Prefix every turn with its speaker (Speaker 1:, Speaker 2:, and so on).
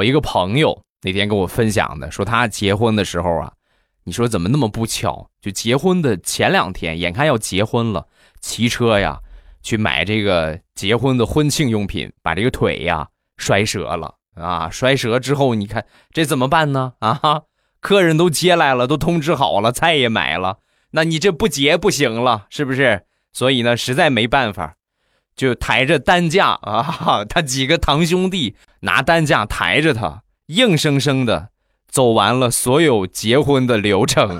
Speaker 1: 我一个朋友那天跟我分享的，说他结婚的时候啊，你说怎么那么不巧？就结婚的前两天，眼看要结婚了，骑车呀去买这个结婚的婚庆用品，把这个腿呀摔折了啊！摔折之后，你看这怎么办呢？啊，客人都接来了，都通知好了，菜也买了，那你这不结不行了，是不是？所以呢，实在没办法。就抬着担架啊，他几个堂兄弟拿担架抬着他，硬生生的走完了所有结婚的流程。